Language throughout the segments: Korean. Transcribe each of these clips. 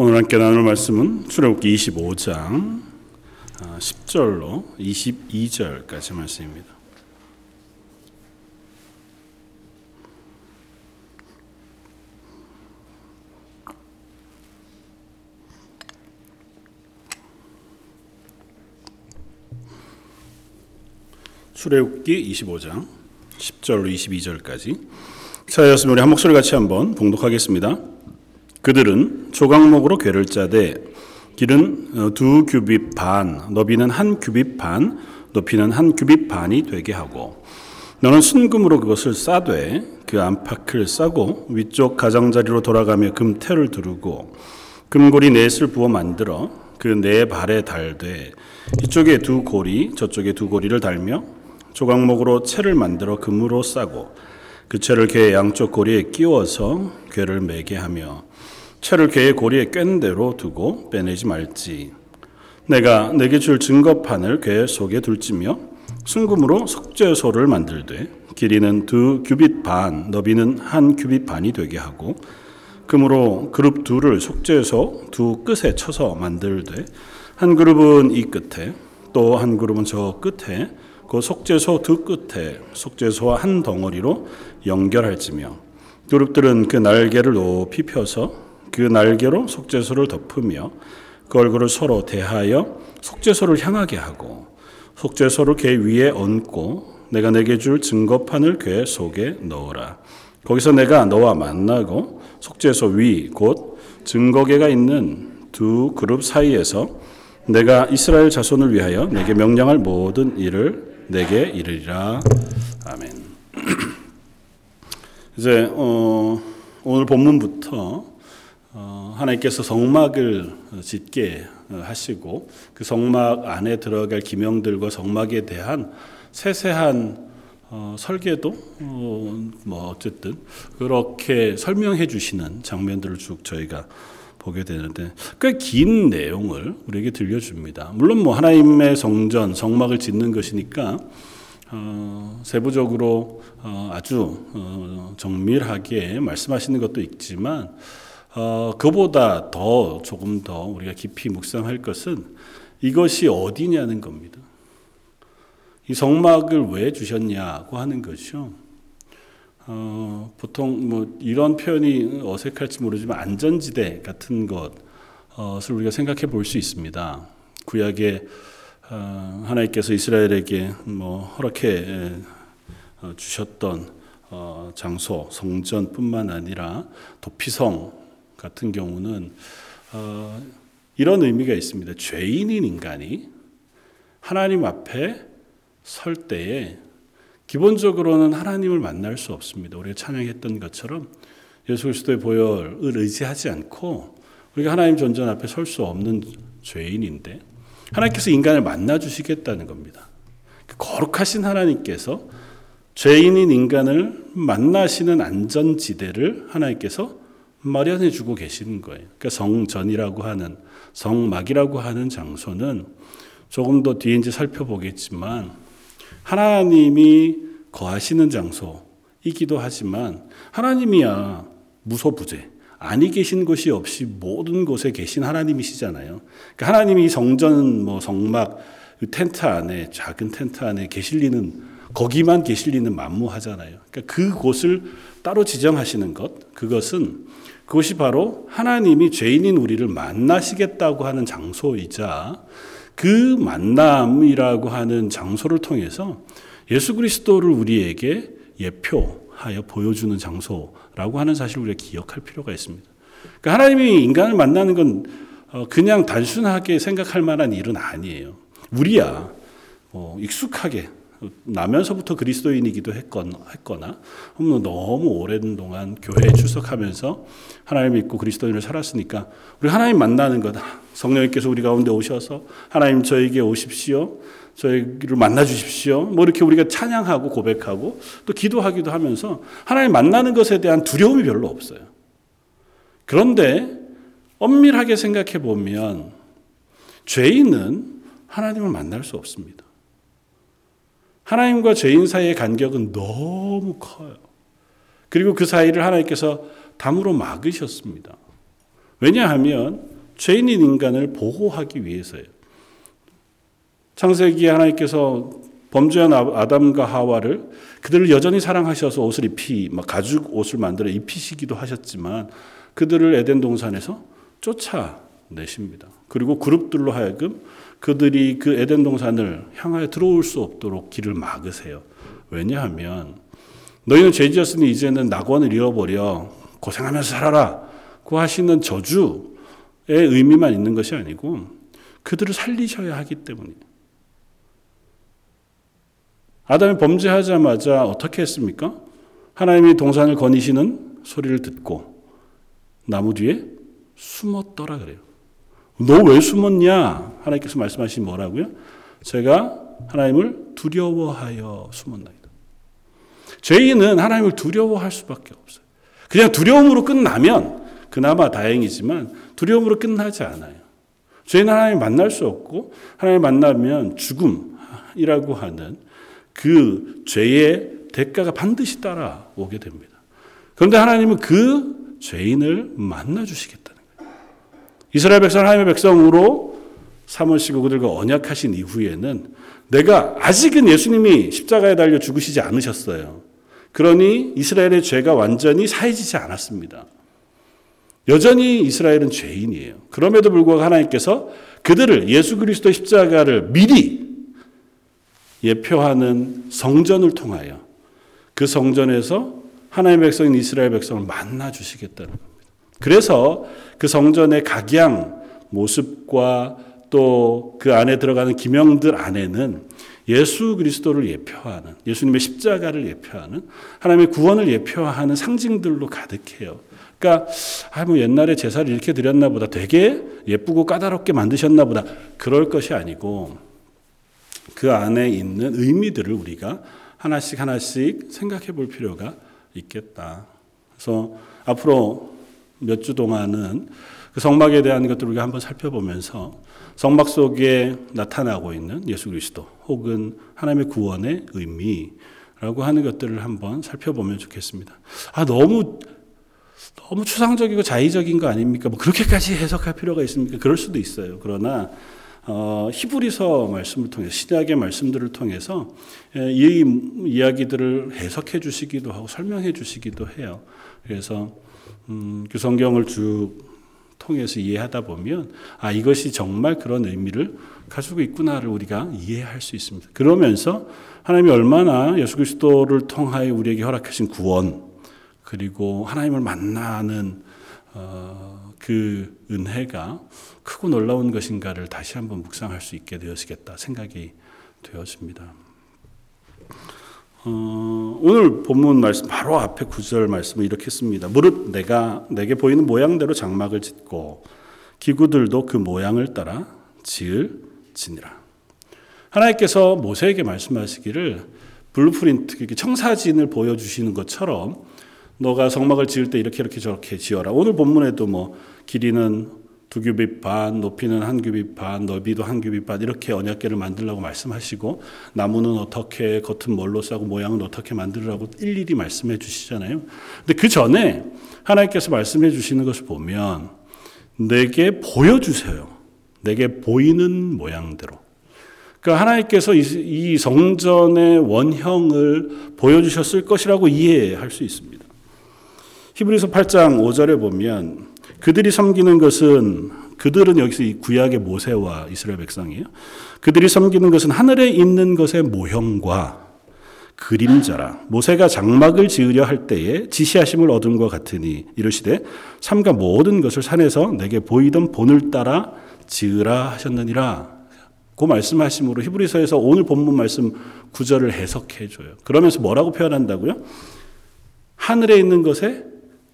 오늘 함께 나눌 말씀은 출애굽기 25장 10절로 22절까지 말씀입니다. 출애굽기 25장 10절로 22절까지 차였으면 우리 한 목소리 같이 한번 봉독하겠습니다. 그들은 조각목으로 괴를 짜되 길은 어, 두 규빗 반, 너비는 한 규빗 반, 높이는 한 규빗 반이 되게 하고 너는 순금으로 그것을 싸되 그 안팎을 싸고 위쪽 가장자리로 돌아가며 금태를 두르고 금고리 넷을 부어 만들어 그 네 발에 달되 이쪽에 두 고리 저쪽에 두 고리를 달며 조각목으로 채를 만들어 금으로 싸고 그 채를 괴의 양쪽 고리에 끼워서 괴를 매게 하며 채를 괴의 고리에 꿰는 대로 두고 빼내지 말지. 내가 내게 줄 증거판을 괴 속에 둘지며 순금으로 속죄소를 만들되 길이는 두 규빗 반, 너비는 한 규빗 반이 되게 하고 금으로 그룹 둘을 속죄소 두 끝에 쳐서 만들되 한 그룹은 이 끝에 또 한 그룹은 저 끝에 그 속죄소 두 끝에 속죄소와 한 덩어리로 연결할지며 그룹들은 그 날개를 높이 펴서 그 날개로 속죄소를 덮으며 그 얼굴을 서로 대하여 속죄소를 향하게 하고 속죄소를 궤 위에 얹고 내가 내게 줄 증거판을 궤 속에 넣어라. 거기서 내가 너와 만나고 속죄소 위 곧 증거궤가 있는 두 그룹 사이에서 내가 이스라엘 자손을 위하여 내게 명령할 모든 일을 내게 이르리라. 아멘. 이제 어, 오늘 본문부터 어, 하나님께서 성막을 짓게 하시고 그 성막 안에 들어갈 기명들과 성막에 대한 세세한 어, 설계도 어, 뭐 어쨌든 그렇게 설명해 주시는 장면들을 쭉 저희가 보게 되는데 꽤 긴 내용을 우리에게 들려줍니다. 물론 뭐 하나님의 성전 성막을 짓는 것이니까 어, 세부적으로 어, 아주 어, 정밀하게 말씀하시는 것도 있지만 어, 그보다 더 조금 더 우리가 깊이 묵상할 것은 이것이 어디냐는 겁니다. 이 성막을 왜 주셨냐고 하는 것이죠. 어, 보통 뭐 이런 표현이 어색할지 모르지만 안전지대 같은 것을 우리가 생각해 볼 수 있습니다. 구약에 어, 하나님께서 이스라엘에게 뭐 허락해 어, 주셨던 어, 장소 성전뿐만 아니라 도피성 같은 경우는 어, 이런 의미가 있습니다. 죄인인 인간이 하나님 앞에 설 때에 기본적으로는 하나님을 만날 수 없습니다. 우리가 찬양했던 것처럼 예수 그리스도의 보혈을 의지하지 않고 우리가 하나님 전전 앞에 설 수 없는 죄인인데 하나님께서 인간을 만나 주시겠다는 겁니다. 그 거룩하신 하나님께서 죄인인 인간을 만나시는 안전지대를 하나님께서 마련해 주고 계시는 거예요. 그러니까 성전이라고 하는 성막이라고 하는 장소는 조금 더 뒤에 이제 살펴보겠지만 하나님이 거하시는 장소이기도 하지만 하나님이야 무소부재 아니 계신 것이 없이 모든 곳에 계신 하나님이시잖아요. 그러니까 하나님이 성전 뭐 성막 그 텐트 안에 작은 텐트 안에 계실 리는 거기만 계실 리는 만무하잖아요. 그러니까 그곳을 따로 지정하시는 것 그것은 그것이 바로 하나님이 죄인인 우리를 만나시겠다고 하는 장소이자 그 만남이라고 하는 장소를 통해서 예수 그리스도를 우리에게 예표하여 보여주는 장소라고 하는 사실을 우리가 기억할 필요가 있습니다. 그러니까 하나님이 인간을 만나는 건 어, 그냥 단순하게 생각할 만한 일은 아니에요. 우리야 뭐 익숙하게 나면서부터 그리스도인이기도 했거나, 너무 오랜 동안 교회에 출석하면서 하나님 믿고 그리스도인을 살았으니까 우리 하나님 만나는 거다. 성령님께서 우리 가운데 오셔서 하나님 저에게 오십시오. 저희를 만나 주십시오. 뭐 이렇게 우리가 찬양하고 고백하고 또 기도하기도 하면서 하나님 만나는 것에 대한 두려움이 별로 없어요. 그런데 엄밀하게 생각해 보면 죄인은 하나님을 만날 수 없습니다. 하나님과 죄인 사이의 간격은 너무 커요. 그리고 그 사이를 하나님께서 담으로 막으셨습니다. 왜냐하면 죄인인 인간을 보호하기 위해서예요. 창세기 하나님께서 범죄한 아, 아담과 하와를 그들을 여전히 사랑하셔서 옷을 입히 막 가죽 옷을 만들어 입히시기도 하셨지만 그들을 에덴 동산에서 쫓아내십니다. 그리고 그룹들로 하여금 그들이 그 에덴 동산을 향하여 들어올 수 없도록 길을 막으세요. 왜냐하면 너희는 죄지었으니 이제는 낙원을 잃어버려 고생하면서 살아라. 고 하시는 저주의 의미만 있는 것이 아니고 그들을 살리셔야 하기 때문이에요. 아담이 범죄하자마자 어떻게 했습니까? 하나님이 동산을 거니시는 소리를 듣고 나무 뒤에 숨었더라 그래요. 너 왜 숨었냐? 하나님께서 말씀하신 뭐라고요? 제가 하나님을 두려워하여 숨었나이다. 죄인은 하나님을 두려워할 수밖에 없어요. 그냥 두려움으로 끝나면 그나마 다행이지만 두려움으로 끝나지 않아요. 죄인은 하나님 만날 수 없고 하나님 만나면 죽음이라고 하는 그 죄의 대가가 반드시 따라오게 됩니다. 그런데 하나님은 그 죄인을 만나 주시겠다는 거예요. 이스라엘 백성 하나님의 백성으로 삼으시고 그들과 언약하신 이후에는 내가 아직은 예수님이 십자가에 달려 죽으시지 않으셨어요. 그러니 이스라엘의 죄가 완전히 사해지지 않았습니다. 여전히 이스라엘은 죄인이에요. 그럼에도 불구하고 하나님께서 그들을 예수 그리스도 십자가를 미리 예표하는 성전을 통하여 그 성전에서 하나님의 백성인 이스라엘 백성을 만나 주시겠다는. 그래서 그 성전의 각양 모습과 또 그 안에 들어가는 기명들 안에는 예수 그리스도를 예표하는 예수님의 십자가를 예표하는 하나님의 구원을 예표하는 상징들로 가득해요. 그러니까 아 뭐 옛날에 제사를 이렇게 드렸나 보다 되게 예쁘고 까다롭게 만드셨나 보다 그럴 것이 아니고 그 안에 있는 의미들을 우리가 하나씩 하나씩 생각해 볼 필요가 있겠다. 그래서 앞으로 몇 주 동안은 그 성막에 대한 것들을 우리가 한번 살펴보면서 성막 속에 나타나고 있는 예수 그리스도 혹은 하나님의 구원의 의미라고 하는 것들을 한번 살펴보면 좋겠습니다. 아, 너무 너무 추상적이고 자의적인 거 아닙니까? 뭐 그렇게까지 해석할 필요가 있습니까? 그럴 수도 있어요. 그러나 어, 히브리서 말씀을 통해 신약의 말씀들을 통해서 예, 이 이야기들을 해석해 주시기도 하고 설명해 주시기도 해요. 그래서 음, 그 성경을 쭉 통해서 이해하다 보면 아 이것이 정말 그런 의미를 가지고 있구나를 우리가 이해할 수 있습니다. 그러면서 하나님이 얼마나 예수 그리스도를 통하여 우리에게 허락하신 구원 그리고 하나님을 만나는 어, 그 은혜가 크고 놀라운 것인가를 다시 한번 묵상할 수 있게 되었겠다 생각이 되었습니다. 어, 오늘 본문 말씀 바로 앞에 구절 말씀을 이렇게 씁니다. 무릇 내가 내게 보이는 모양대로 장막을 짓고 기구들도 그 모양을 따라 지을지니라. 하나님께서 모세에게 말씀하시기를 blueprint 청사진을 보여주시는 것처럼 너가 성막을 지을 때 이렇게 이렇게 저렇게 지어라. 오늘 본문에도 뭐 길이는 두 규빗 반, 높이는 한 규빗 반, 너비도 한 규빗 반 이렇게 언약계를 만들라고 말씀하시고 나무는 어떻게 겉은 뭘로 싸고 모양은 어떻게 만들라고 일일이 말씀해 주시잖아요. 근데 그 전에 하나님께서 말씀해 주시는 것을 보면 내게 보여 주세요. 내게 보이는 모양대로. 그러니까 하나님께서 이 성전의 원형을 보여 주셨을 것이라고 이해할 수 있습니다. 히브리서 8장 5절에 보면 그들이 섬기는 것은 그들은 여기서 이 구약의 모세와 이스라엘 백성이에요. 그들이 섬기는 것은 하늘에 있는 것의 모형과 그림자라 모세가 장막을 지으려 할 때에 지시하심을 얻은 것 같으니 이르시되 삼가 모든 것을 산에서 내게 보이던 본을 따라 지으라 하셨느니라. 그 말씀하심으로 히브리서에서 오늘 본문 말씀 구절을 해석해 줘요. 그러면서 뭐라고 표현한다고요? 하늘에 있는 것의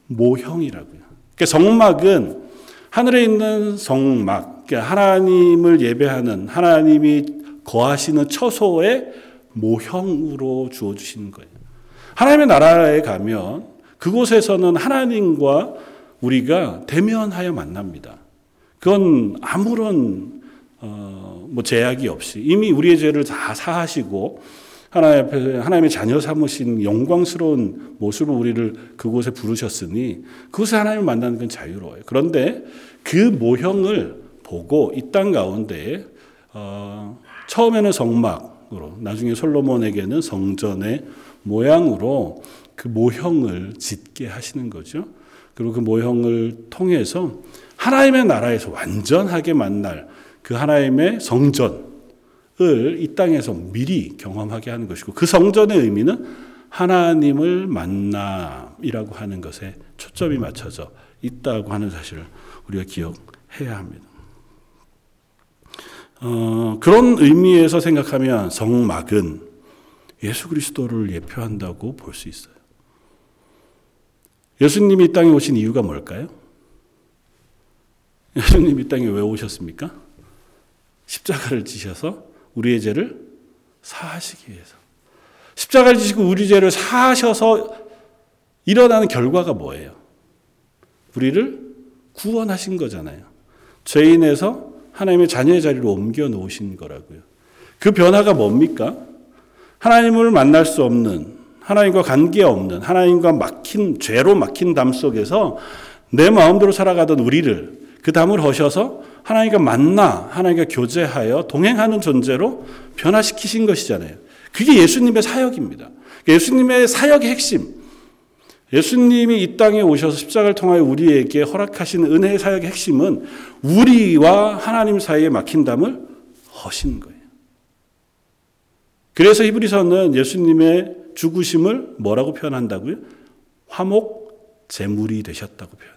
모형이라고요. 그러니까 성막은 하늘에 있는 성막, 그러니까 하나님을 예배하는 하나님이 거하시는 처소의 모형으로 주어 주시는 거예요. 하나님의 나라에 가면 그곳에서는 하나님과 우리가 대면하여 만납니다. 그건 아무런 어, 뭐 제약이 없이 이미 우리의 죄를 다 사하시고 하나님 앞에 하나님의 자녀 삼으신 영광스러운 모습으로 우리를 그곳에 부르셨으니 그곳에 하나님을 만나는 건 자유로워요. 그런데 그 모형을 보고 이 땅 가운데 어, 처음에는 성막으로 나중에 솔로몬에게는 성전의 모양으로 그 모형을 짓게 하시는 거죠. 그리고 그 모형을 통해서 하나님의 나라에서 완전하게 만날 그 하나님의 성전 을이 땅에서 미리 경험하게 하는 것이고 그 성전의 의미는 하나님을 만남이라고 하는 것에 초점이 맞춰져 있다고 하는 사실을 우리가 기억해야 합니다. 어, 그런 의미에서 생각하면 성막은 예수 그리스도를 예표한다고 볼 수 있어요. 예수님이 이 땅에 오신 이유가 뭘까요? 예수님이 이 땅에 왜 오셨습니까? 십자가를 지셔서 우리의 죄를 사하시기 위해서. 십자가를 지시고 우리 죄를 사하셔서 일어나는 결과가 뭐예요? 우리를 구원하신 거잖아요. 죄인에서 하나님의 자녀의 자리로 옮겨 놓으신 거라고요. 그 변화가 뭡니까? 하나님을 만날 수 없는 하나님과 관계 없는 하나님과 막힌 죄로 막힌 담 속에서 내 마음대로 살아가던 우리를 그 담을 허셔서 하나님과 만나 하나님과 교제하여 동행하는 존재로 변화시키신 것이잖아요. 그게 예수님의 사역입니다. 예수님의 사역의 핵심. 예수님이 이 땅에 오셔서 십자가를 통하여 우리에게 허락하신 은혜의 사역의 핵심은 우리와 하나님 사이에 막힌 담을 허신 거예요. 그래서 히브리서는 예수님의 죽으심을 뭐라고 표현한다고요? 화목 제물이 되셨다고 표현해요.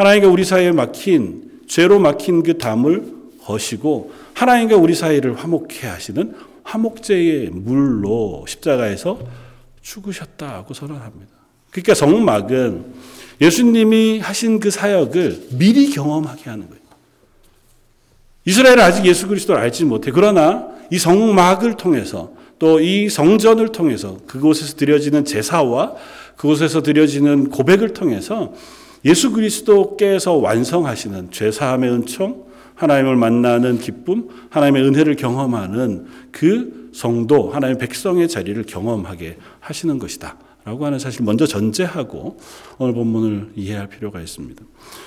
하나님과 우리 사이에 막힌 죄로 막힌 그 담을 허시고 하나님과 우리 사이를 화목케 하시는 화목제의 물로 십자가에서 죽으셨다고 선언합니다. 그러니까 성막은 예수님이 하신 그 사역을 미리 경험하게 하는 거예요. 이스라엘은 아직 예수 그리스도를 알지 못해. 그러나 이 성막을 통해서 또 이 성전을 통해서 그곳에서 드려지는 제사와 그곳에서 드려지는 고백을 통해서 예수 그리스도께서 완성하시는 죄 사함의 은총, 하나님을 만나는 기쁨, 하나님의 은혜를 경험하는 그 성도, 하나님의 백성의 자리를 경험하게 하시는 것이다. 라고 하는 사실 먼저 전제하고 오늘 본문을 이해할 필요가 있습니다.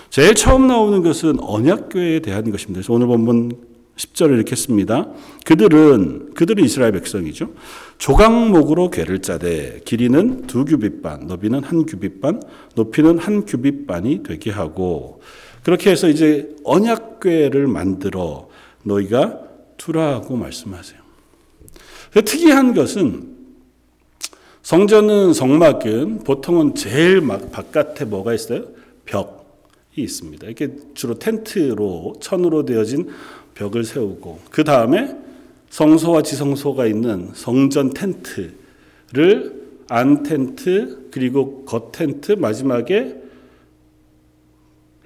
제일 처음 나오는 것은 언약교회에 대한 것입니다. 그래서 오늘 본문 10절을 이렇게 씁니다. 그들은 그들은 이스라엘 백성이죠. 조각목으로 궤를 짜되 길이는 두 규빗 반, 너비는 한 규빗 반, 높이는 한 규빗 반이 되게 하고 그렇게 해서 이제 언약궤를 만들어 너희가 두라고 말씀하세요. 특이한 것은 성전은 성막은 보통은 제일 막 바깥에 뭐가 있어요? 벽이 있습니다. 이렇게 주로 텐트로 천으로 되어진 벽을 세우고 그 다음에 성소와 지성소가 있는 성전 텐트를 안 텐트 그리고 겉 텐트 마지막에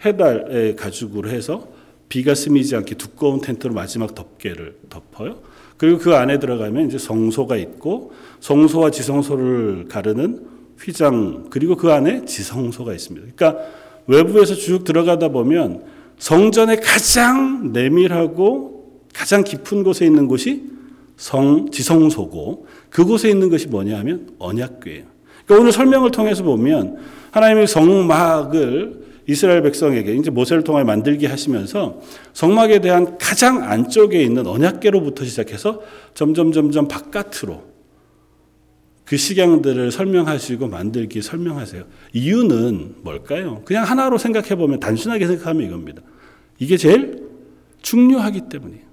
해달 가죽으로 해서 비가 스미지 않게 두꺼운 텐트로 마지막 덮개를 덮어요. 그리고 그 안에 들어가면 이제 성소가 있고 성소와 지성소를 가르는 휘장 그리고 그 안에 지성소가 있습니다. 그러니까 외부에서 쭉 들어가다 보면 성전의 가장 내밀하고 가장 깊은 곳에 있는 곳이 성 지성소고 그곳에 있는 것이 뭐냐 하면 언약궤예요. 그러니까 오늘 설명을 통해서 보면 하나님의 성막을 이스라엘 백성에게 이제 모세를 통해 만들게 하시면서 성막에 대한 가장 안쪽에 있는 언약궤로부터 시작해서 점점 점점 바깥으로 그 식양들을 설명하시고 만들기 설명하세요. 이유는 뭘까요? 그냥 하나로 생각해 보면 단순하게 생각하면 이겁니다. 이게 제일 중요하기 때문이에요.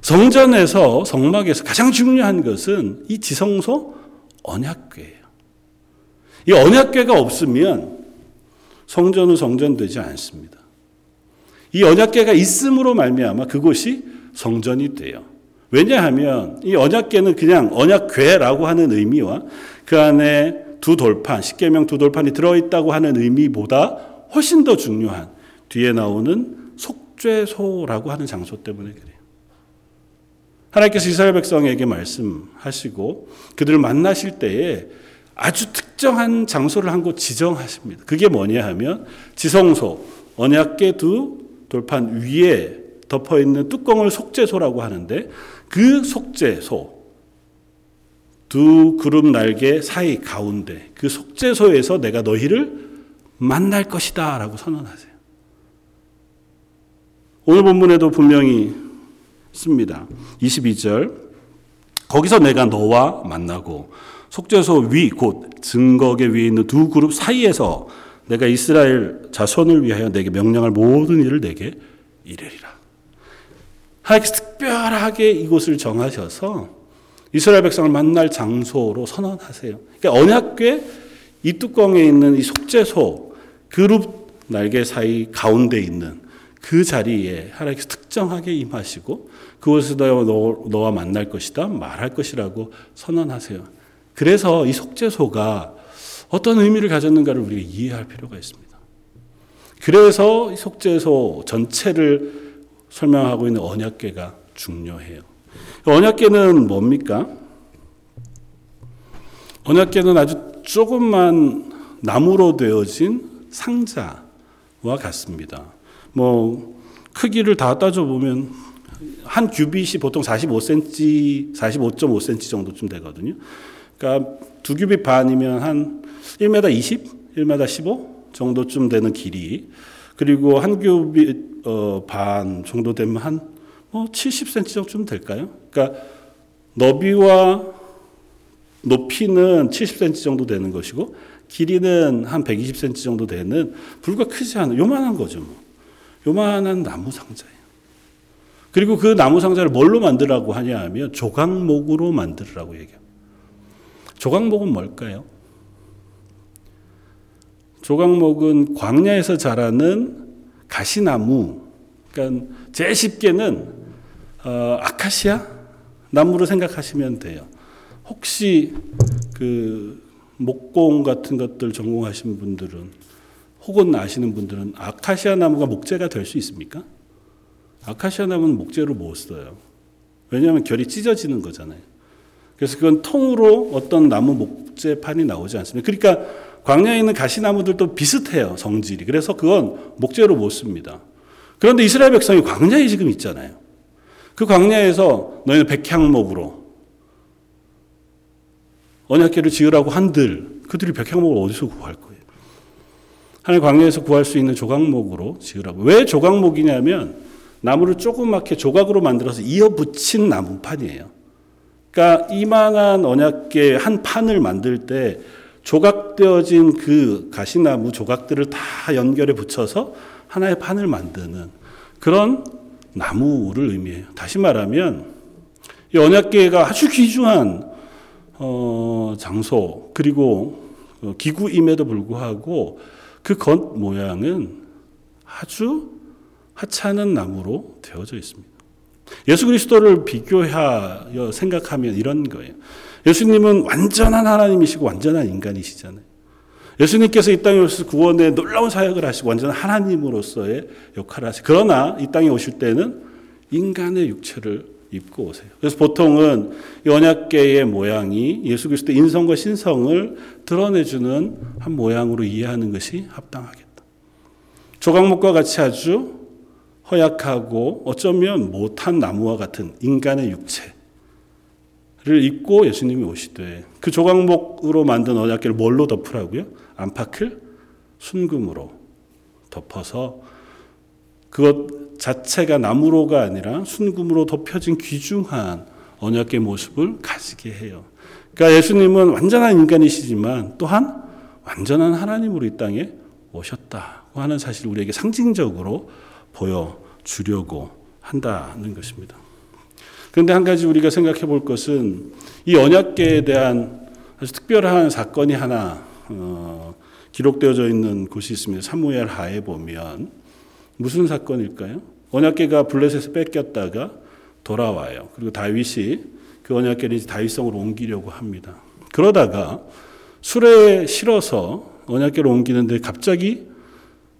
성전에서 성막에서 가장 중요한 것은 이 지성소 언약궤예요. 이 언약궤가 없으면 성전은 성전되지 않습니다. 이 언약궤가 있음으로 말미암아 그곳이 성전이 돼요. 왜냐하면 이 언약궤는 그냥 언약궤라고 하는 의미와 그 안에 두 돌판, 십계명 두 돌판이 들어 있다고 하는 의미보다 훨씬 더 중요한 뒤에 나오는 속죄소라고 하는 장소 때문에 그래요. 하나님께서 이스라엘 백성에게 말씀하시고 그들을 만나실 때에 아주 특정한 장소를 한 곳 지정하십니다. 그게 뭐냐 하면 지성소, 언약계 두 돌판 위에 덮어 있는 뚜껑을 속죄소라고 하는데 그 속죄소 두 그룹 날개 사이 가운데 그 속죄소에서 내가 너희를 만날 것이다 라고 선언하세요. 오늘 본문에도 분명히 씁니다. 22절 거기서 내가 너와 만나고 속죄소 위 곧 증거계 위에 있는 두 그룹 사이에서 내가 이스라엘 자손을 위하여 내게 명령할 모든 일을 내게 이르리라. 하나님께서 특별하게 이곳을 정하셔서 이스라엘 백성을 만날 장소로 선언하세요. 그러니까 언약궤 이 뚜껑에 있는 이 속죄소 그룹 날개 사이 가운데 있는 그 자리에 하나님께서 특정하게 임하시고 그곳에서 너, 너와 만날 것이다 말할 것이라고 선언하세요. 그래서 이 속죄소가 어떤 의미를 가졌는가를 우리가 이해할 필요가 있습니다. 그래서 이 속죄소 전체를 설명하고 있는 언약계가 중요해요. 언약계는 뭡니까? 언약계는 아주 조금만 나무로 되어진 상자와 같습니다. 뭐 크기를 다 따져 보면 한 규빗이 보통 45cm, 45.5cm 정도쯤 되거든요. 그러니까 두 규빗 반이면 한 1m 20, 1m 15 정도쯤 되는 길이 그리고 한 규빗 어, 반 정도 되면 한 뭐 70cm 정도쯤 될까요? 그러니까 너비와 높이는 70cm 정도 되는 것이고 길이는 한 120cm 정도 되는 불과 크지 않은 요만한 거죠. 뭐. 요만한 나무 상자예요. 그리고 그 나무 상자를 뭘로 만들라고 하냐 하면 조각목으로 만들라고 얘기합니다. 조각목은 뭘까요? 조각목은 광야에서 자라는 가시나무, 그러니까 제일 쉽게는 어, 아카시아 나무로 생각하시면 돼요. 혹시 그 목공 같은 것들 전공하신 분들은 혹은 아시는 분들은 아카시아 나무가 목재가 될 수 있습니까? 아카시아 나무는 목재로 못 써요. 왜냐하면 결이 찢어지는 거잖아요. 그래서 그건 통으로 어떤 나무 목재판이 나오지 않습니다. 그러니까 광야에 있는 가시나무들도 비슷해요, 성질이. 그래서 그건 목재로 못 씁니다. 그런데 이스라엘 백성이 광야에 지금 있잖아요. 그 광야에서 너희는 백향목으로 언약계를 지으라고 한들 그들이 백향목을 어디서 구할 거예요? 하늘 광야에서 구할 수 있는 조각목으로 지으라고. 왜 조각목이냐면 나무를 조그맣게 조각으로 만들어서 이어 붙인 나무판이에요. 그러니까 이만한 언약계 한 판을 만들 때 조각되어진 그 가시나무 조각들을 다 연결해 붙여서 하나의 판을 만드는 그런 나무를 의미해요. 다시 말하면 이 언약계가 아주 귀중한 어, 장소 그리고 어, 기구임에도 불구하고 그 겉 모양은 아주 하찮은 나무로 되어져 있습니다. 예수 그리스도를 비교하여 생각하면 이런 거예요. 예수님은 완전한 하나님이시고 완전한 인간이시잖아요. 예수님께서 이 땅에 오셔서 구원의 놀라운 사역을 하시고 완전한 하나님으로서의 역할을 하시고 그러나 이 땅에 오실 때는 인간의 육체를 입고 오세요. 그래서 보통은 언약계의 모양이 예수 그리스도 인성과 신성을 드러내주는 한 모양으로 이해하는 것이 합당하겠다. 조각목과 같이 아주 허약하고 어쩌면 못한 나무와 같은 인간의 육체 를 입고 예수님이 오시되 그 조각목으로 만든 언약계를 뭘로 덮으라고요? 안팎을 순금으로 덮어서 그것 자체가 나무로가 아니라 순금으로 덮여진 귀중한 언약계 모습을 가지게 해요. 그러니까 예수님은 완전한 인간이시지만 또한 완전한 하나님으로 이 땅에 오셨다고 하는 사실을 우리에게 상징적으로 보여주려고 한다는 것입니다. 그런데 한 가지 우리가 생각해 볼 것은 이 언약계에 대한 아주 특별한 사건이 하나 어, 기록되어져 있는 곳이 있습니다. 사무엘 하에 보면 무슨 사건일까요? 언약계가 블레셋에 뺏겼다가 돌아와요. 그리고 다윗이 그 언약계를 다윗성으로 옮기려고 합니다. 그러다가 수레에 실어서 언약계를 옮기는데 갑자기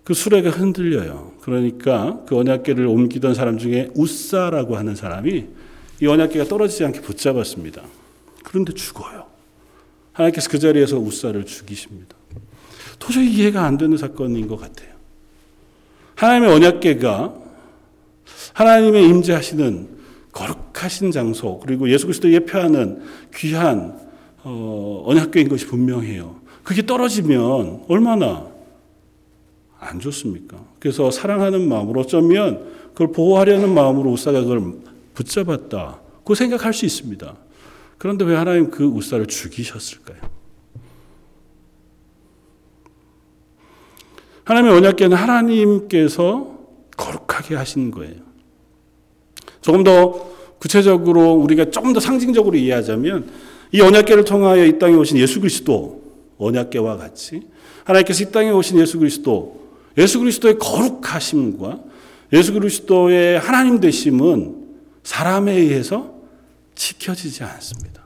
그 수레가 흔들려요. 그러니까 그 언약계를 옮기던 사람 중에 우사라고 하는 사람이 이 언약계가 떨어지지 않게 붙잡았습니다. 그런데 죽어요. 하나님께서 그 자리에서 우사를 죽이십니다. 도저히 이해가 안 되는 사건인 것 같아요. 하나님의 언약계가 하나님의 임재하시는 거룩하신 장소 그리고 예수 그리스도 예표하는 귀한 어, 언약궤인 것이 분명해요. 그게 떨어지면 얼마나 안 좋습니까? 그래서 사랑하는 마음으로 어쩌면 그걸 보호하려는 마음으로 우사가 그걸 붙잡았다. 그 생각할 수 있습니다. 그런데 왜 하나님 그 우사를 죽이셨을까요? 하나님의 언약궤는 하나님께서 거룩하게 하신 거예요. 조금 더 구체적으로 우리가 조금 더 상징적으로 이해하자면 이 언약궤를 통하여 이 땅에 오신 예수 그리스도 언약궤와 같이 하나님께서 이 땅에 오신 예수 그리스도 예수 그리스도의 거룩하심과 예수 그리스도의 하나님 되심은 사람에 의해서 지켜지지 않습니다.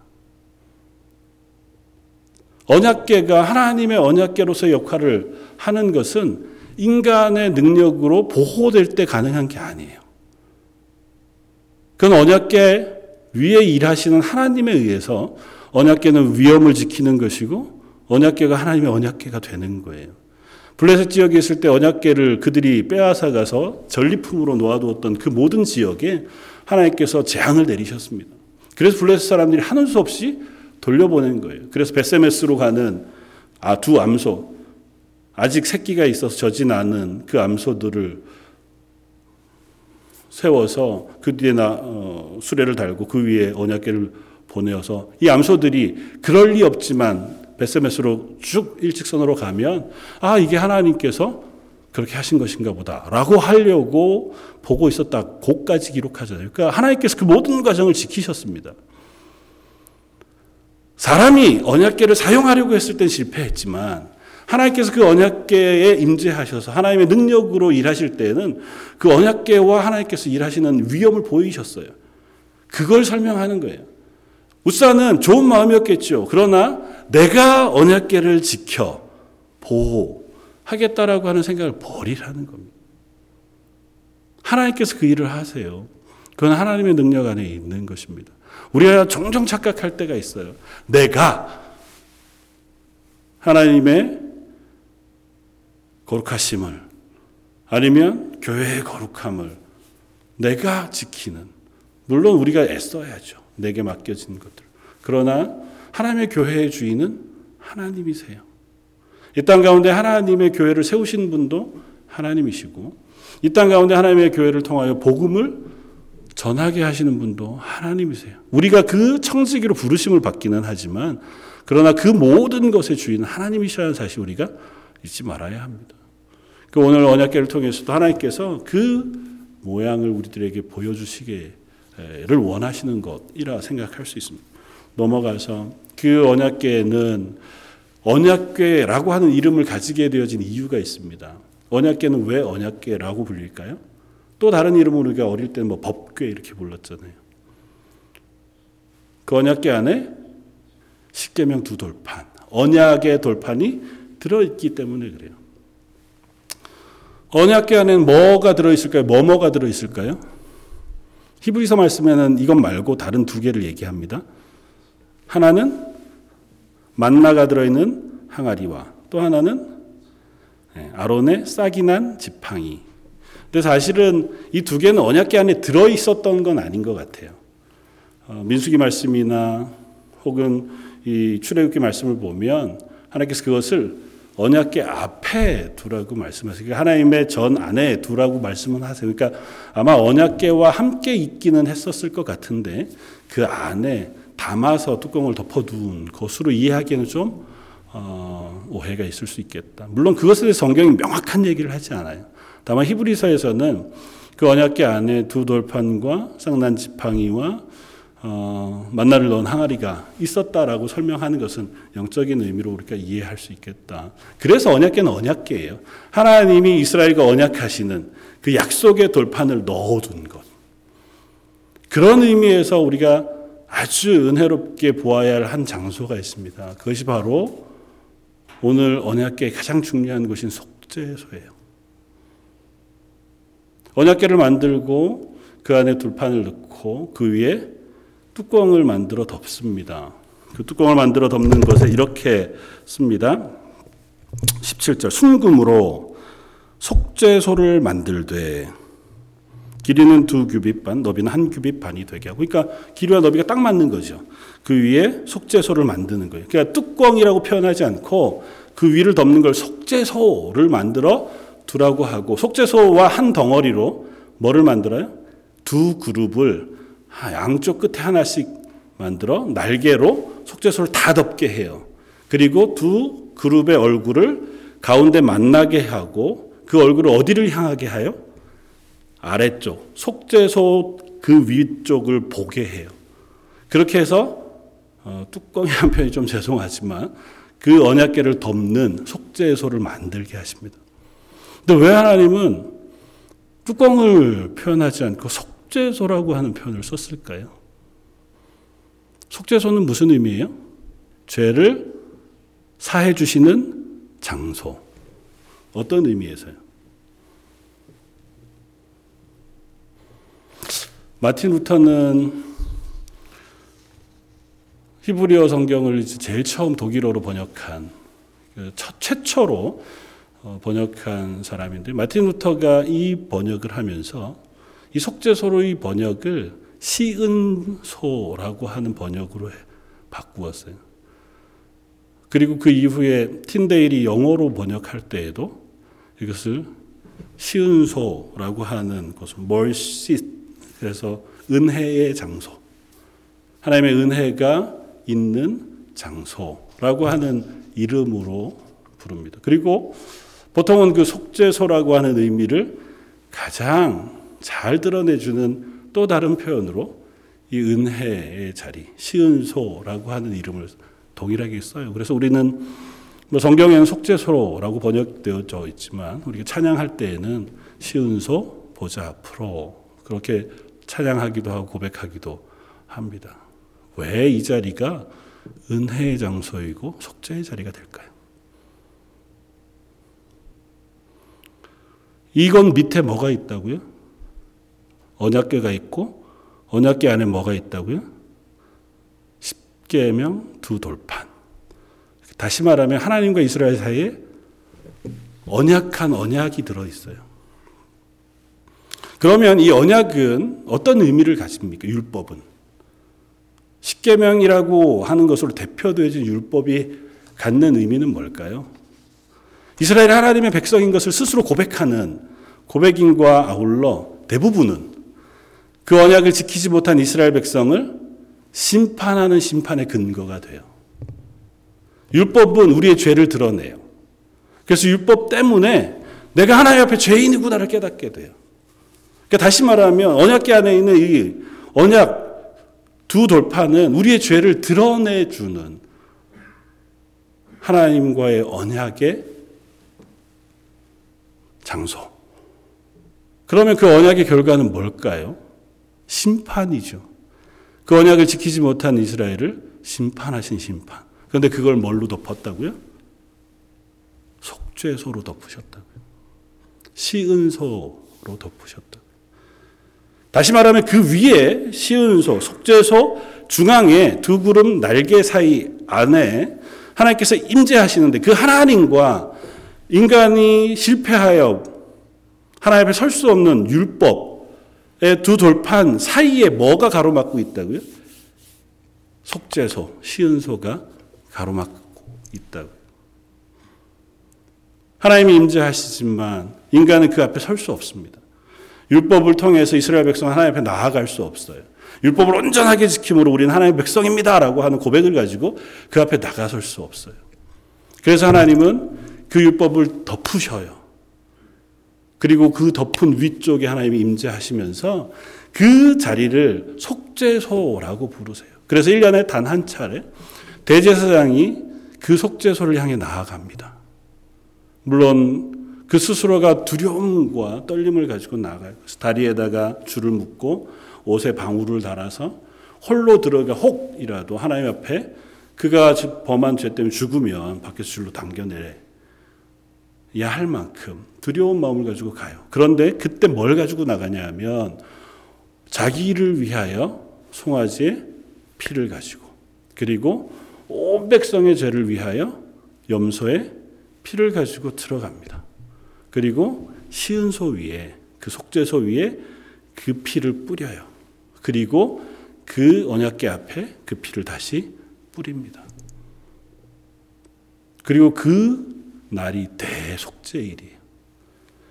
언약계가 하나님의 언약계로서의 역할을 하는 것은 인간의 능력으로 보호될 때 가능한 게 아니에요. 그건 언약계 위에 일하시는 하나님에 의해서 언약계는 위험을 지키는 것이고 언약계가 하나님의 언약계가 되는 거예요. 블레셋 지역에 있을 때 언약계를 그들이 빼앗아 가서 전리품으로 놓아두었던 그 모든 지역에 하나님께서 재앙을 내리셨습니다. 그래서 블레셋 사람들이 하는 수 없이 돌려보낸 거예요. 그래서 베세메스로 가는 아, 두 암소, 아직 새끼가 있어서 젖진 않은 그 암소들을 세워서 그 뒤에 나, 어, 수레를 달고 그 위에 언약계를 보내어서 이 암소들이 그럴 리 없지만 베세메스로 쭉 일직선으로 가면 아 이게 하나님께서 그렇게 하신 것인가 보다라고 하려고 보고 있었다. 고까지 기록하잖아요. 그러니까 하나님께서 그 모든 과정을 지키셨습니다. 사람이 언약계를 사용하려고 했을 땐 실패했지만 하나님께서 그 언약계에 임재하셔서 하나님의 능력으로 일하실 때는 그 언약계와 하나님께서 일하시는 위험을 보이셨어요. 그걸 설명하는 거예요. 우사는 좋은 마음이었겠죠. 그러나 내가 언약계를 지켜 보호 하겠다라고 하는 생각을 버리라는 겁니다. 하나님께서 그 일을 하세요. 그건 하나님의 능력 안에 있는 것입니다. 우리가 종종 착각할 때가 있어요. 내가 하나님의 거룩하심을 아니면 교회의 거룩함을 내가 지키는 물론 우리가 애써야죠. 내게 맡겨진 것들. 그러나 하나님의 교회의 주인은 하나님이세요. 이 땅 가운데 하나님의 교회를 세우신 분도 하나님이시고 이 땅 가운데 하나님의 교회를 통하여 복음을 전하게 하시는 분도 하나님이세요. 우리가 그 청지기로 부르심을 받기는 하지만 그러나 그 모든 것의 주인은 하나님이시라는 사실 우리가 잊지 말아야 합니다. 그 오늘 언약계를 통해서도 하나님께서 그 모양을 우리들에게 보여주시기를 원하시는 것이라 생각할 수 있습니다. 넘어가서 그 언약계는 언약궤라고 하는 이름을 가지게 되어진 이유가 있습니다. 언약궤는 왜 언약궤라고 불릴까요? 또 다른 이름으로 우리가 어릴 때는 뭐 법궤 이렇게 불렀잖아요. 그 언약궤 안에 십계명 두 돌판, 언약의 돌판이 들어있기 때문에 그래요. 언약궤 안에는 뭐가 들어있을까요? 뭐뭐가 들어있을까요? 히브리서 말씀에는 이것 말고 다른 두 개를 얘기합니다. 하나는 만나가 들어있는 항아리와 또 하나는 예, 아론의 싹이 난 지팡이. 근데 사실은 이 두 개는 언약궤 안에 들어 있었던 건 아닌 것 같아요. 어, 민수기 말씀이나 혹은 이 출애굽기 말씀을 보면 하나님께서 그것을 언약궤 앞에 두라고 말씀하세요. 그러니까 하나님의 전 안에 두라고 말씀은 하세요. 그러니까 아마 언약궤와 함께 있기는 했었을 것 같은데 그 안에 담아서 뚜껑을 덮어둔 것으로 이해하기에는 좀 어, 오해가 있을 수 있겠다. 물론 그것에 대해 성경이 명확한 얘기를 하지 않아요. 다만 히브리서에서는 그 언약궤 안에 두 돌판과 쌍난 지팡이와 어, 만나를 넣은 항아리가 있었다라고 설명하는 것은 영적인 의미로 우리가 이해할 수 있겠다. 그래서 언약궤는 언약궤예요. 하나님이 이스라엘과 언약하시는 그 약속의 돌판을 넣어둔 것. 그런 의미에서 우리가 아주 은혜롭게 보아야 할 한 장소가 있습니다. 그것이 바로 오늘 언약계의 가장 중요한 곳인 속죄소예요. 언약계를 만들고 그 안에 둘판을 넣고 그 위에 뚜껑을 만들어 덮습니다. 그 뚜껑을 만들어 덮는 것에 이렇게 씁니다. 17절 순금으로 속죄소를 만들되 길이는 두 규빗 반, 너비는 한 규빗 반이 되게 하고, 그러니까 길이와 너비가 딱 맞는 거죠. 그 위에 속죄소를 만드는 거예요. 그러니까 뚜껑이라고 표현하지 않고 그 위를 덮는 걸 속죄소를 만들어 두라고 하고, 속죄소와 한 덩어리로 뭐를 만들어요? 두 그룹을 양쪽 끝에 하나씩 만들어 날개로 속죄소를 다 덮게 해요. 그리고 두 그룹의 얼굴을 가운데 만나게 하고 그 얼굴을 어디를 향하게 하여? 아래쪽, 속죄소 그 위쪽을 보게 해요. 그렇게 해서 어, 뚜껑이라는 표현이 좀 죄송하지만 그 언약계를 덮는 속죄소를 만들게 하십니다. 근데 왜 하나님은 뚜껑을 표현하지 않고 속죄소라고 하는 표현을 썼을까요? 속죄소는 무슨 의미예요? 죄를 사해 주시는 장소. 어떤 의미에서요? 마틴 루터는 히브리어 성경을 제일 처음 독일어로 번역한 그 첫, 최초로 어, 번역한 사람인데 마틴 루터가 이 번역을 하면서 이 속죄소로의 번역을 시은소라고 하는 번역으로 바꾸었어요. 그리고 그 이후에 틴데일이 영어로 번역할 때에도 이것을 시은소라고 하는 것을 멀시 그래서 은혜의 장소 하나님의 은혜가 있는 장소라고 하는 이름으로 부릅니다. 그리고 보통은 그 속죄소라고 하는 의미를 가장 잘 드러내주는 또 다른 표현으로 이 은혜의 자리, 시은소라고 하는 이름을 동일하게 써요. 그래서 우리는 뭐 성경에는 속죄소라고 번역되어져 있지만 우리가 찬양할 때에는 시은소 보좌 앞으로 그렇게 찬양하기도 하고 고백하기도 합니다. 왜 이 자리가 은혜의 장소이고 속죄의 자리가 될까요? 이건 밑에 뭐가 있다고요? 언약궤가 있고 언약궤 안에 뭐가 있다고요? 십계명 두 돌판. 다시 말하면 하나님과 이스라엘 사이에 언약한 언약이 들어 있어요. 그러면 이 언약은 어떤 의미를 가집니까? 율법은 십계명이라고 하는 것으로 대표되어진 율법이 갖는 의미는 뭘까요? 이스라엘 하나님의 백성인 것을 스스로 고백하는 고백인과 아울러 대부분은 그 언약을 지키지 못한 이스라엘 백성을 심판하는 심판의 근거가 돼요. 율법은 우리의 죄를 드러내요. 그래서 율법 때문에 내가 하나님 앞에 죄인이구나를 깨닫게 돼요. 그러니까 다시 말하면 언약계 안에 있는 이 언약 두 돌파는 우리의 죄를 드러내 주는 하나님과의 언약의 장소. 그러면 그 언약의 결과는 뭘까요? 심판이죠. 그 언약을 지키지 못한 이스라엘을 심판하신 심판. 그런데 그걸 뭘로 덮었다고요? 속죄소로 덮으셨다고요. 시은소로 덮으셨다고요. 다시 말하면 그 위에 시은소, 속죄소 중앙에 두 구름 날개 사이 안에 하나님께서 임재하시는데 그 하나님과 인간이 실패하여 하나님 앞에 설 수 없는 율법의 두 돌판 사이에 뭐가 가로막고 있다고요? 속죄소, 시은소가 가로막고 있다고. 하나님이 임재하시지만 인간은 그 앞에 설 수 없습니다. 율법을 통해서 이스라엘 백성 하나님 앞에 나아갈 수 없어요. 율법을 온전하게 지킴으로 우리는 하나님의 백성입니다라고 하는 고백을 가지고 그 앞에 나가설 수 없어요. 그래서 하나님은 그 율법을 덮으셔요. 그리고 그 덮은 위쪽에 하나님이 임재하시면서 그 자리를 속죄소라고 부르세요. 그래서 1년에 단 한 차례 대제사장이 그 속죄소를 향해 나아갑니다. 물론 그 스스로가 두려움과 떨림을 가지고 나가요. 다리에다가 줄을 묶고 옷에 방울을 달아서 홀로 들어가 혹이라도 하나님 앞에 그가 범한 죄 때문에 죽으면 밖에서 줄로 당겨내야 할 만큼 두려운 마음을 가지고 가요. 그런데 그때 뭘 가지고 나가냐 하면 자기를 위하여 송아지의 피를 가지고 그리고 온 백성의 죄를 위하여 염소의 피를 가지고 들어갑니다. 그리고 시은소 위에 그 속죄소 위에 그 피를 뿌려요. 그리고 그 언약계 앞에 그 피를 다시 뿌립니다. 그리고 그 날이 대속죄일이에요.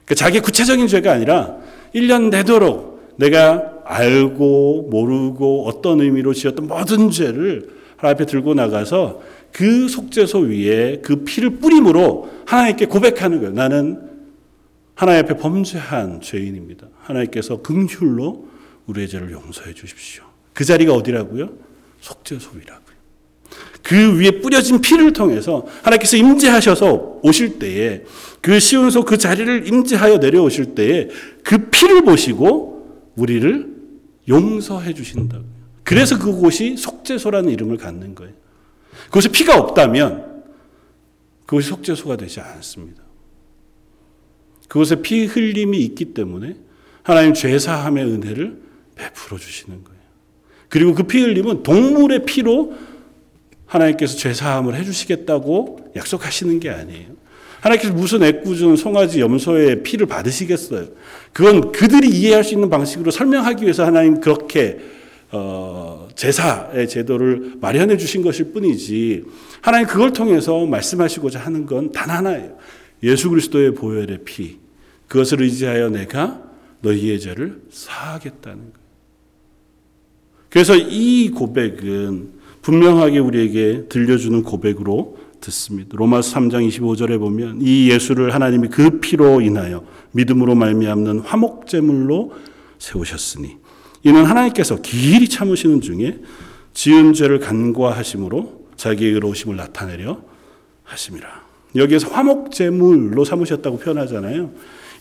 그러니까 자기 구체적인 죄가 아니라 1년 내도록 내가 알고 모르고 어떤 의미로 지었던 모든 죄를 하나님 앞에 들고 나가서 그 속죄소 위에 그 피를 뿌림으로 하나님께 고백하는 거예요. 나는 하나님 앞에 범죄한 죄인입니다. 하나님께서 긍휼로 우리의 죄를 용서해 주십시오. 그 자리가 어디라고요? 속죄소이라고요. 그 위에 뿌려진 피를 통해서 하나님께서 임재하셔서 오실 때에 그 시온소 그 자리를 임재하여 내려오실 때에 그 피를 보시고 우리를 용서해 주신다고요. 그래서 그곳이 속죄소라는 이름을 갖는 거예요. 그곳에 피가 없다면 그것이 속죄소가 되지 않습니다. 그곳에 피 흘림이 있기 때문에 하나님 죄사함의 은혜를 베풀어 주시는 거예요. 그리고 그 피 흘림은 동물의 피로 하나님께서 죄사함을 해주시겠다고 약속하시는 게 아니에요. 하나님께서 무슨 애꿎은 송아지 염소의 피를 받으시겠어요? 그건 그들이 이해할 수 있는 방식으로 설명하기 위해서 하나님 그렇게 어, 제사의 제도를 마련해 주신 것일 뿐이지 하나님 그걸 통해서 말씀하시고자 하는 건 단 하나예요. 예수 그리스도의 보혈의 피 그것을 의지하여 내가 너희의 죄를 사하겠다는 거예요. 그래서 이 고백은 분명하게 우리에게 들려주는 고백으로 듣습니다. 로마서 3장 25절에 보면 이 예수를 하나님이 그 피로 인하여 믿음으로 말미암는 화목제물로 세우셨으니 이는 하나님께서 길이 참으시는 중에 지은 죄를 간과하심으로 자기의 의로우심을 나타내려 하심이라. 여기에서 화목제물로 삼으셨다고 표현하잖아요.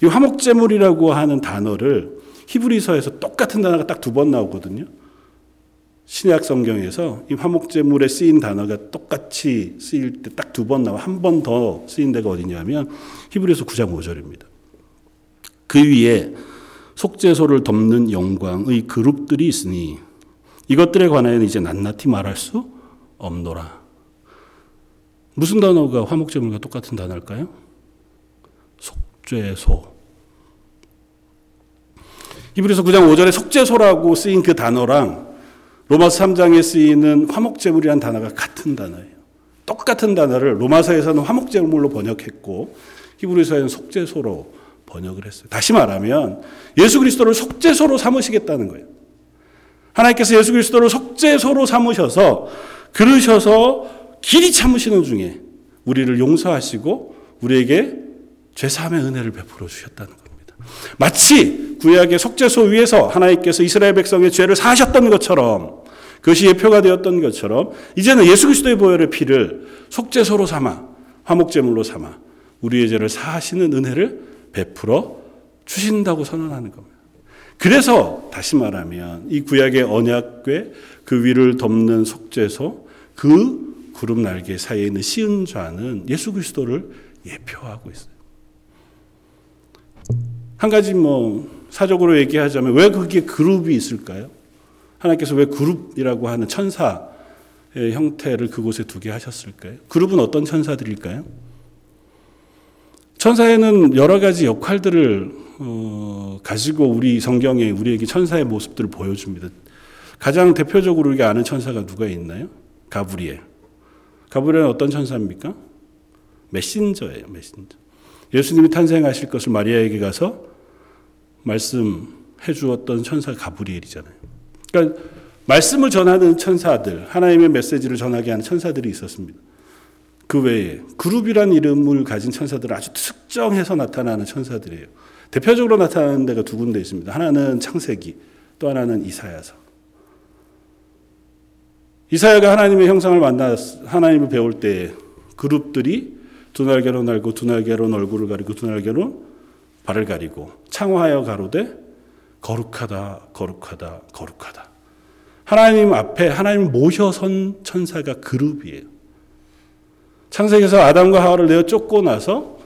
이 화목제물이라고 하는 단어를 히브리서에서 똑같은 단어가 딱 두 번 나오거든요. 신약 성경에서 이 화목제물에 쓰인 단어가 똑같이 쓰일 때 딱 두 번 나와 한 번 더 쓰인 데가 어디냐면 히브리서 9장 5절입니다. 그 위에 속죄소를 덮는 영광의 그룹들이 있으니 이것들에 관하여는 이제 낱낱이 말할 수 없노라. 무슨 단어가 화목제물과 똑같은 단어일까요? 속죄소. 히브리서 9장 5절에 속죄소라고 쓰인 그 단어랑 로마서 3장에 쓰이는 화목제물이라는 단어가 같은 단어예요. 똑같은 단어를 로마서에서는 화목제물로 번역했고 히브리서에는 속죄소로 번역을 했어요. 다시 말하면 예수 그리스도를 속죄소로 삼으시겠다는 거예요. 하나님께서 예수 그리스도를 속죄소로 삼으셔서 그러셔서 길이 참으시는 중에 우리를 용서하시고 우리에게 죄사함의 은혜를 베풀어 주셨다는 겁니다. 마치 구약의 속죄소 위에서 하나님께서 이스라엘 백성의 죄를 사하셨던 것처럼 그것이 예표가 되었던 것처럼 이제는 예수 그리스도의 보혈의 피를 속죄소로 삼아 화목제물로 삼아 우리의 죄를 사하시는 은혜를 베풀어 주신다고 선언하는 겁니다. 그래서 다시 말하면 이 구약의 언약궤 그 위를 덮는 속죄소 그 구름 날개 사이에 있는 시은좌는 예수 그리스도를 예표하고 있어요. 한 가지 뭐 사적으로 얘기하자면 왜 그게 그룹이 있을까요? 하나님께서 왜 그룹이라고 하는 천사의 형태를 그곳에 두게 하셨을까요? 그룹은 어떤 천사들일까요? 천사에는 여러 가지 역할들을 어, 가지고 우리 성경에 우리에게 천사의 모습들을 보여줍니다. 가장 대표적으로 우리가 아는 천사가 누가 있나요? 가브리엘. 가브리엘은 어떤 천사입니까? 메신저예요, 메신저. 예수님이 탄생하실 것을 마리아에게 가서 말씀해 주었던 천사 가브리엘이잖아요. 그러니까 말씀을 전하는 천사들, 하나님의 메시지를 전하게 하는 천사들이 있었습니다. 그 외에 그룹이란 이름을 가진 천사들은 아주 특정해서 나타나는 천사들이에요. 대표적으로 나타나는 데가 두 군데 있습니다. 하나는 창세기, 또 하나는 이사야서. 이사야가 하나님의 형상을 만나 하나님을 배울 때 그룹들이 두 날개로 날고 두 날개로 얼굴을 가리고 두 날개로 발을 가리고 창화하여 가로되 거룩하다 거룩하다 거룩하다. 하나님 앞에 하나님 모셔 선 천사가 그룹이에요. 창세기에서 아담과 하와를 내어 쫓고 나서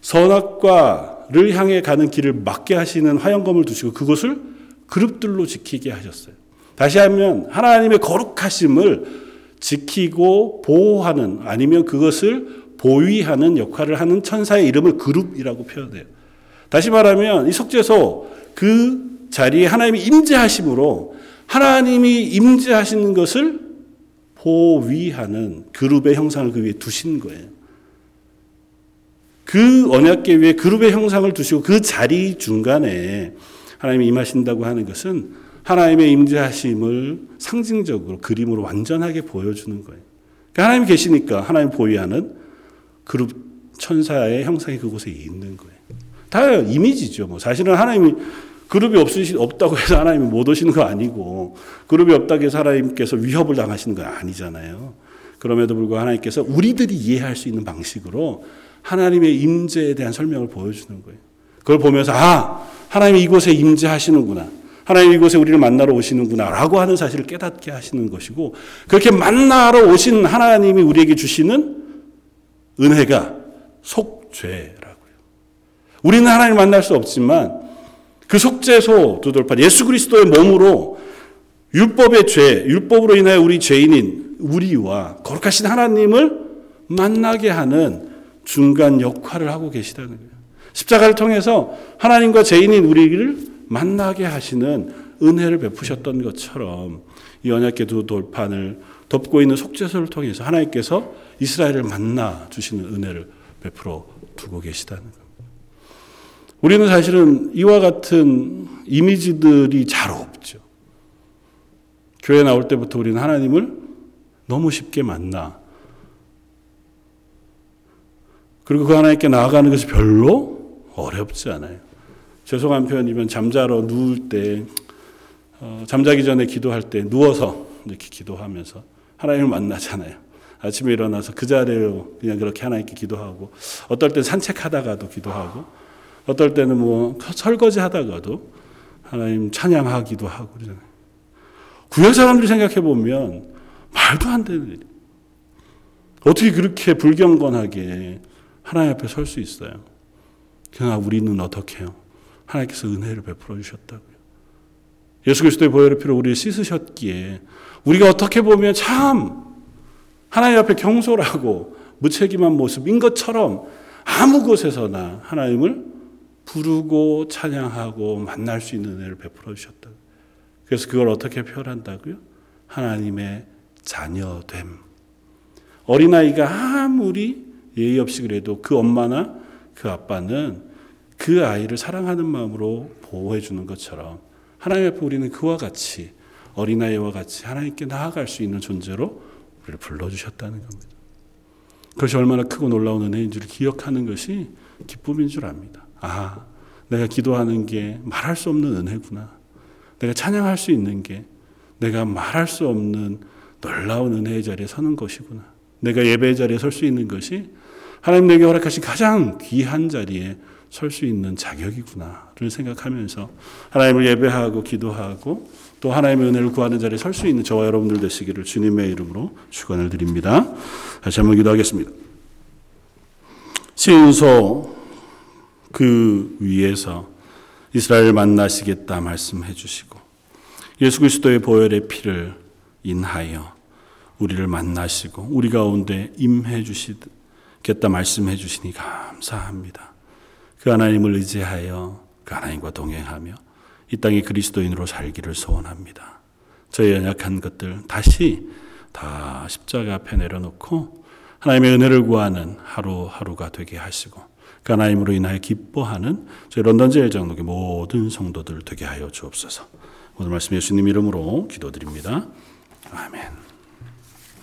선악과를 향해 가는 길을 막게 하시는 화영검을 두시고 그곳을 그룹들로 지키게 하셨어요. 다시 하면 하나님의 거룩하심을 지키고 보호하는 아니면 그것을 보위하는 역할을 하는 천사의 이름을 그룹이라고 표현해요. 다시 말하면 이 속죄소 그 자리에 하나님이 임재하심으로 하나님이 임재하시는 것을 보위하는 그룹의 형상을 그 위에 두신 거예요. 그 언약계 위에 그룹의 형상을 두시고 그 자리 중간에 하나님이 임하신다고 하는 것은 하나님의 임재하심을 상징적으로 그림으로 완전하게 보여주는 거예요. 그러니까 하나님 계시니까 하나님 보위하는 그룹 천사의 형상이 그곳에 있는 거예요. 다 이미지죠. 뭐 사실은 하나님이 그룹이 없으시 없다고 해서 하나님이 못 오시는 거 아니고 그룹이 없다고 해서 하나님께서 위협을 당하시는 건 아니잖아요. 그럼에도 불구하고 하나님께서 우리들이 이해할 수 있는 방식으로 하나님의 임재에 대한 설명을 보여주는 거예요. 그걸 보면서 아 하나님이 이곳에 임재하시는구나. 하나님 이곳에 우리를 만나러 오시는구나라고 하는 사실을 깨닫게 하시는 것이고 그렇게 만나러 오신 하나님이 우리에게 주시는 은혜가 속죄라고요. 우리는 하나님을 만날 수 없지만 그 속죄소 두돌판 예수 그리스도의 몸으로 율법의 죄, 율법으로 인하여 우리 죄인인 우리와 거룩하신 하나님을 만나게 하는 중간 역할을 하고 계시다는 거예요. 십자가를 통해서 하나님과 죄인인 우리를 만나게 하시는 은혜를 베푸셨던 것처럼 이 언약계 두 돌판을 덮고 있는 속죄소를 통해서 하나님께서 이스라엘을 만나 주시는 은혜를 베풀어 두고 계시다는. 우리는 사실은 이와 같은 이미지들이 잘 없죠. 교회 나올 때부터 우리는 하나님을 너무 쉽게 만나. 그리고 그 하나님께 나아가는 것이 별로 어렵지 않아요. 죄송한 표현이면 잠자러 누울 때, 어, 잠자기 전에 기도할 때 누워서 이렇게 기도하면서 하나님을 만나잖아요. 아침에 일어나서 그 자리로 그냥 그렇게 하나님께 기도하고, 어떨 땐 산책하다가도 기도하고, 어떨 때는 뭐 설거지 하다가도 하나님 찬양하기도 하고 그러잖아요. 구약 사람들이 생각해 보면 말도 안 되는 일. 어떻게 그렇게 불경건하게 하나님 앞에 설 수 있어요? 그러나 우리는 어떻게 해요? 하나님께서 은혜를 베풀어 주셨다고요. 예수 그리스도의 보혈의 피로 우리를 씻으셨기에 우리가 어떻게 보면 참 하나님 앞에 경솔하고 무책임한 모습인 것처럼 아무 곳에서나 하나님을 부르고 찬양하고 만날 수 있는 은혜를 베풀어 주셨다. 그래서 그걸 어떻게 표현한다고요? 하나님의 자녀됨. 어린아이가 아무리 예의 없이 그래도 그 엄마나 그 아빠는 그 아이를 사랑하는 마음으로 보호해 주는 것처럼 하나님 앞에 우리는 그와 같이 어린아이와 같이 하나님께 나아갈 수 있는 존재로 우리를 불러주셨다는 겁니다. 그것이 얼마나 크고 놀라운 은혜인 줄 기억하는 것이 기쁨인 줄 압니다. 아, 내가 기도하는 게 말할 수 없는 은혜구나. 내가 찬양할 수 있는 게 내가 말할 수 없는 놀라운 은혜의 자리에 서는 것이구나. 내가 예배의 자리에 설 수 있는 것이 하나님 내게 허락하신 가장 귀한 자리에 설 수 있는 자격이구나를 생각하면서 하나님을 예배하고 기도하고 또 하나님의 은혜를 구하는 자리에 설 수 있는 저와 여러분들 되시기를 주님의 이름으로 축원을 드립니다. 다시 한번 기도하겠습니다. 신소 그 위에서 이스라엘을 만나시겠다 말씀해 주시고 예수 그리스도의 보혈의 피를 인하여 우리를 만나시고 우리 가운데 임해 주시겠다 말씀해 주시니 감사합니다. 그 하나님을 의지하여 그 하나님과 동행하며 이 땅에 그리스도인으로 살기를 소원합니다. 저의 연약한 것들 다시 다 십자가 앞에 내려놓고 하나님의 은혜를 구하는 하루하루가 되게 하시고 그 하나님으로 인하여 기뻐하는 저희 런던 제일 장로교 모든 성도들 되게 하여 주옵소서. 오늘 말씀 예수님 이름으로 기도드립니다. 아멘.